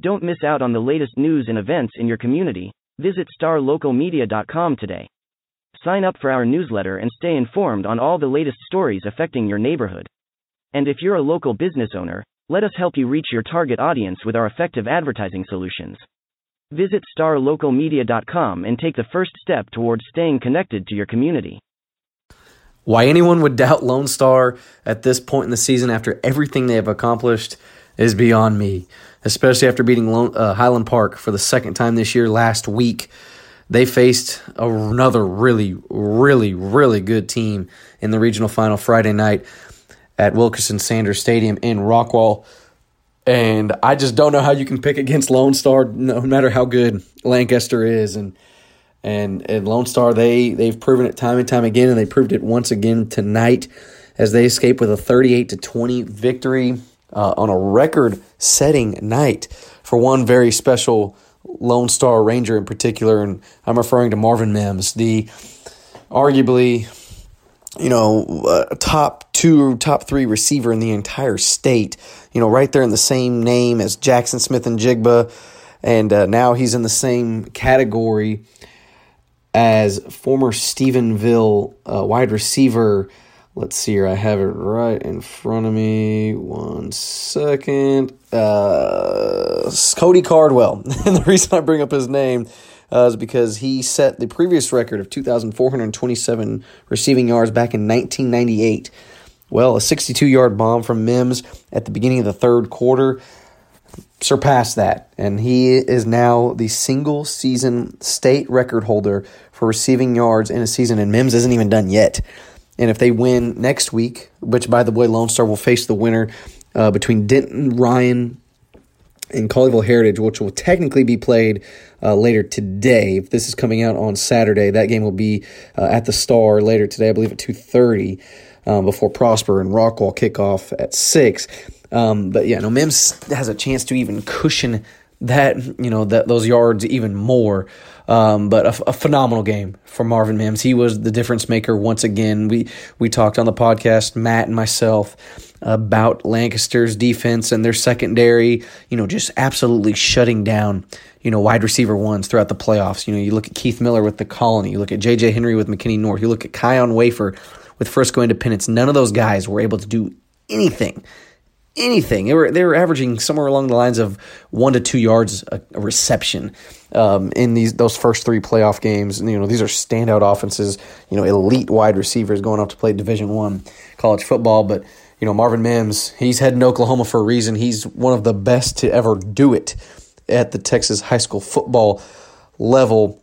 Don't miss out on the latest news and events in your community. Visit starlocalmedia.com today. Sign up for our newsletter and stay informed on all the latest stories affecting your neighborhood. And if you're a local business owner, let us help you reach your target audience with our effective advertising solutions. Visit starlocalmedia.com and take the first step towards staying connected to your community. Why anyone would doubt Lone Star at this point in the season after everything they have accomplished is beyond me, especially after beating uh, Highland Park for the second time this year last week. They faced another really, really, really good team in the regional final Friday night at Wilkerson Sanders Stadium in Rockwall. And I just don't know how you can pick against Lone Star, no matter how good Lancaster is. And and and Lone Star, they they've proven it time and time again, and they proved it once again tonight as they escape with a 38 to 20 victory uh, on a record-setting night for one very special Lone Star Ranger in particular, and I'm referring to Marvin Mims, the arguably you know, uh, top two, top three receiver in the entire state. You know, right there in the same name as Jaxon Smith-Njigba. and uh, now he's in the same category as former Stephenville uh, wide receiver. Let's see here. I have it right in front of me. One second. Uh, Cody Cardwell. and the reason I bring up his name uh, is because he set the previous record of 2,427 receiving yards back in 1998. Well, a 62 yard bomb from Mims at the beginning of the third quarter surpassed that, and he is now the single season state record holder for receiving yards in a season, and Mims isn't even done yet. And if they win next week, which by the way, Lone Star will face the winner uh, between Denton Ryan and Colleyville Heritage, which will technically be played uh, later today. If this is coming out on Saturday, that game will be uh, at the Star later today, I believe at two thirty, um, before Prosper and Rockwall kick off at six. Um, but yeah, no, Mims has a chance to even cushion that you know that those yards even more. Um, but a, a, phenomenal game for Marvin Mims. He was the difference maker once again. We we talked on the podcast, Matt and myself, about Lancaster's defense and their secondary. You know, just absolutely shutting down. You know, wide receiver ones throughout the playoffs. You know, you look at Keith Miller with the Colony. You look at J.J. Henry with McKinney North. You look at Kion Wafer with Frisco Independence. None of those guys were able to do anything anything. They were they were averaging somewhere along the lines of one to two yards a, a reception um, in these those first three playoff games. And, you know these are standout offenses. You know elite wide receivers going off to play Division One college football. But you know Marvin Mims, he's heading to Oklahoma for a reason. He's one of the best to ever do it at the Texas high school football level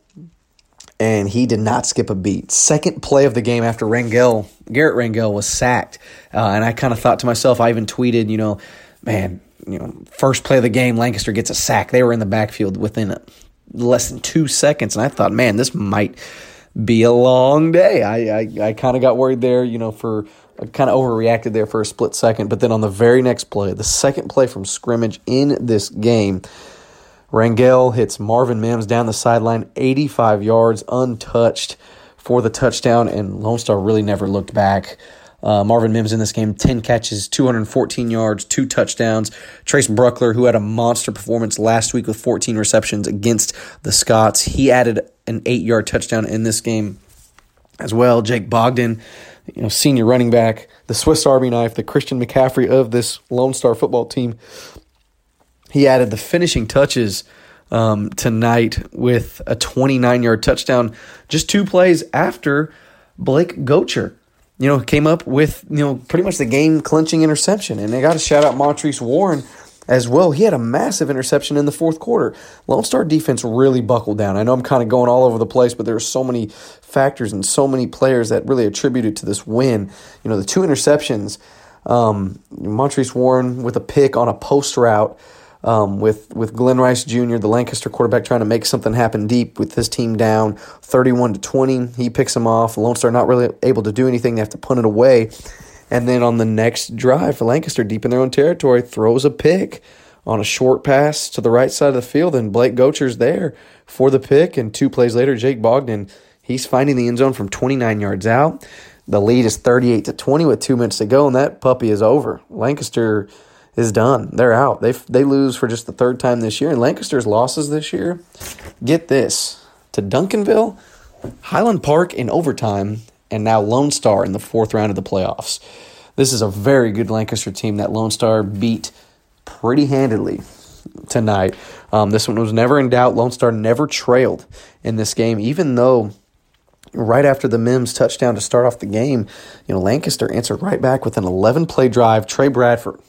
and he did not skip a beat. Second play of the game after Rangel, Garrett Rangel was sacked, uh, and I kind of thought to myself, I even tweeted, you know, man, you know, first play of the game, Lancaster gets a sack. They were in the backfield within less than two seconds, and I thought, man, this might be a long day. I I, I kind of got worried there, you know, for kind of overreacted there for a split second, but then on the very next play, the second play from scrimmage in this game. Rangel hits Marvin Mims down the sideline, 85 yards untouched for the touchdown, and Lone Star really never looked back. Uh, Marvin Mims in this game, 10 catches, 214 yards, two touchdowns. Trace Bruckler, who had a monster performance last week with 14 receptions against the Scots, he added an eight yard touchdown in this game as well. Jake Bogdan, you know, senior running back, the Swiss Army knife, the Christian McCaffrey of this Lone Star football team, he added the finishing touches um, tonight with a 29 yard touchdown just two plays after Blake Gocher, you know, came up with, you know, pretty much the game clinching interception. And they got to shout out Montrese Warren as well. He had a massive interception in the fourth quarter. Lone Star defense really buckled down. I know I'm kind of going all over the place, but there are so many factors and so many players that really attributed to this win. You know, the two interceptions, um, Montrese Warren with a pick on a post route um, with with Glenn Rice Jr., the Lancaster quarterback, trying to make something happen deep with his team down 31 to 20. He picks him off. Lone Star not really able to do anything. They have to punt it away. And then on the next drive for Lancaster, deep in their own territory, throws a pick on a short pass to the right side of the field, and Blake Gocher's there for the pick. And two plays later, Jake Bogdan, he's finding the end zone from 29 yards out. The lead is 38 to 20 with two minutes to go, and that puppy is over. Lancaster is done. They're out. They they lose for just the third time this year. And Lancaster's losses this year, get this, to Duncanville, Highland Park in overtime, and now Lone Star in the fourth round of the playoffs. This is a very good Lancaster team that Lone Star beat pretty handedly tonight. Um, this one was never in doubt. Lone Star never trailed in this game, even though right after the Mims touchdown to start off the game, you know, Lancaster answered right back with an 11 play drive. Trey Bradford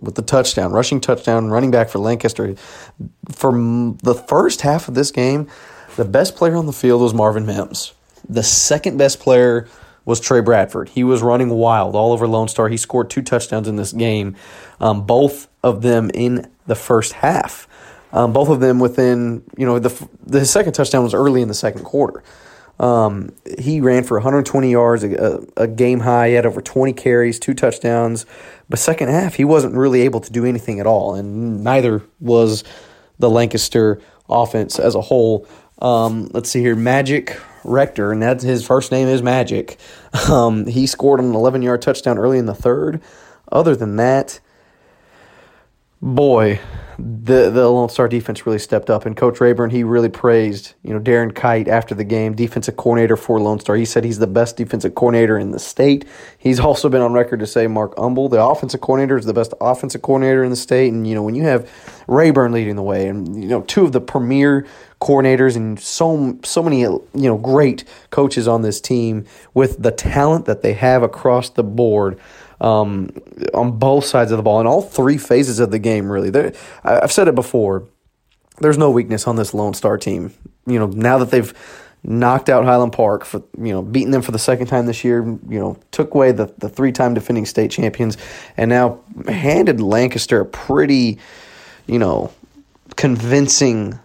with the touchdown, rushing touchdown, running back for Lancaster. For the first half of this game, the best player on the field was Marvin Mims. The second best player was Trey Bradford. He was running wild all over Lone Star. He scored two touchdowns in this game, um, both of them in the first half. Um, both of them within, you know, the the second touchdown was early in the second quarter. Um, he ran for 120 yards, a, a, game high. He had over 20 carries, two touchdowns. But second half, he wasn't really able to do anything at all, and neither was the Lancaster offense as a whole. Um, let's see here, Magic Rector, and that's his first name is Magic. Um, he scored an 11 yard touchdown early in the third. Other than that, boy, the the Lone Star defense really stepped up, and Coach Rayburn he really praised you know Darren Kite after the game, defensive coordinator for Lone Star. He said he's the best defensive coordinator in the state. He's also been on record to say Mark Umble, the offensive coordinator, is the best offensive coordinator in the state. And you know when you have Rayburn leading the way, and you know two of the premier coordinators and so so many you know great coaches on this team with the talent that they have across the board um, on both sides of the ball in all three phases of the game. Really, there, I've said it before. There's no weakness on this Lone Star team. You know, now that they've knocked out Highland Park for you know beating them for the second time this year. You know, took away the the three time defending state champions, and now handed Lancaster a pretty, you know, convincing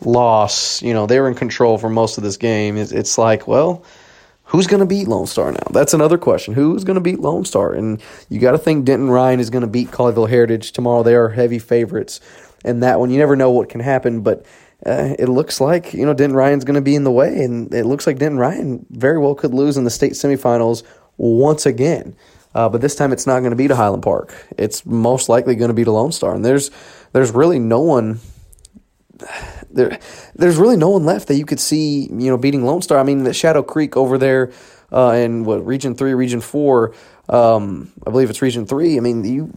loss. You know, they were in control for most of this game. It's, it's like, well, Who's going to beat Lone Star now? That's another question. Who's going to beat Lone Star? And you got to think Denton Ryan is going to beat Colleyville Heritage tomorrow. They are heavy favorites in that one. You never know what can happen, but uh, it looks like you know Denton Ryan's going to be in the way, and it looks like Denton Ryan very well could lose in the state semifinals once again. Uh, but this time it's not going to be to Highland Park. It's most likely going to be to Lone Star, and there's there's really no one there, there's really no one left that you could see, you know, beating Lone Star. I mean, the Shadow Creek over there uh, in what Region Three, Region Four. Um, I believe it's Region Three. I mean, you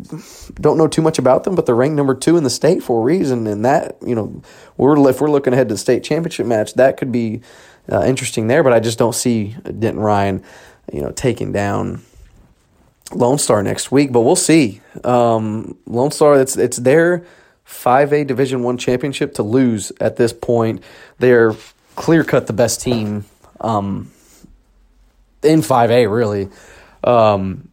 don't know too much about them, but they're ranked number two in the state for a reason. And that, you know, we're if we're looking ahead to the state championship match, that could be uh, interesting there. But I just don't see Denton Ryan, you know, taking down Lone Star next week. But we'll see. Um, Lone Star, it's it's there 5A Division 1 championship to lose at this point. They're clear cut the best team um, in 5A, really. Um,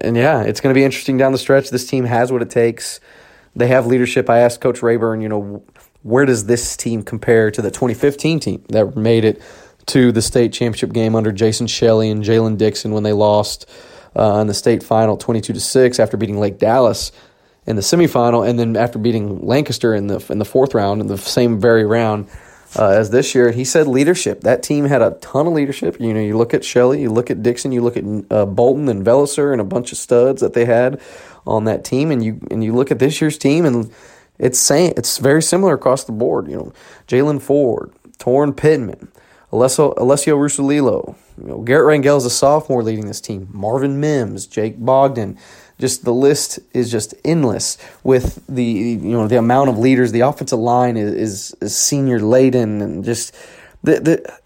and yeah, it's going to be interesting down the stretch. This team has what it takes. They have leadership. I asked Coach Rayburn, you know, where does this team compare to the 2015 team that made it to the state championship game under Jason Shelley and Jalen Dixon when they lost uh, in the state final 22 to 6 after beating Lake Dallas in the semifinal, and then after beating Lancaster in the in the fourth round in the same very round uh, as this year, he said leadership. That team had a ton of leadership. You know, you look at Shelley, you look at Dixon, you look at uh, Bolton and Velisser, and a bunch of studs that they had on that team, and you and you look at this year's team, and it's saying it's very similar across the board. You know, Jalen Ford, Torn Pittman. Alessio, Alessio Rusalilo, you know, Garrett Rangel is a sophomore leading this team. Marvin Mims, Jake Bogdan, just the list is just endless with the you know the amount of leaders. The offensive line is is, is senior laden and just the the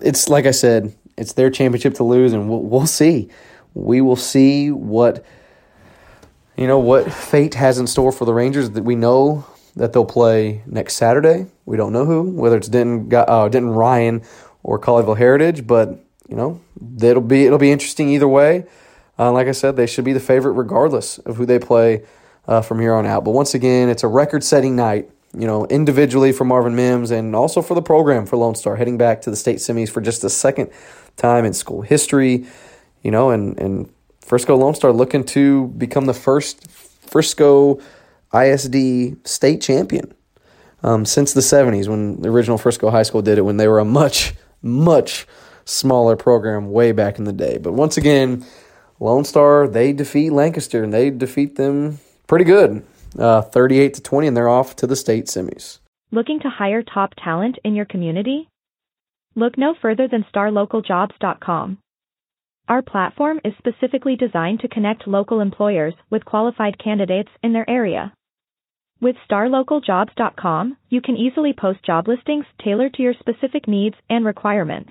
it's like I said, it's their championship to lose, and we'll we'll see. We will see what you know what fate has in store for the Rangers. That we know that they'll play next Saturday. We don't know who, whether it's Denton uh, Denton Ryan or Colleyville Heritage, but you know it'll be it'll be interesting either way. Uh, like I said, they should be the favorite regardless of who they play uh, from here on out. But once again, it's a record setting night, you know, individually for Marvin Mims and also for the program for Lone Star, heading back to the state semis for just the second time in school history, you know, and, and Frisco Lone Star looking to become the first Frisco ISD state champion um, since the 70s when the original Frisco High School did it when they were a much, much smaller program way back in the day. But once again, Lone Star, they defeat Lancaster and they defeat them pretty good, uh, 38 to 20, and they're off to the state semis. Looking to hire top talent in your community? Look no further than starlocaljobs.com. Our platform is specifically designed to connect local employers with qualified candidates in their area. With starlocaljobs.com, you can easily post job listings tailored to your specific needs and requirements.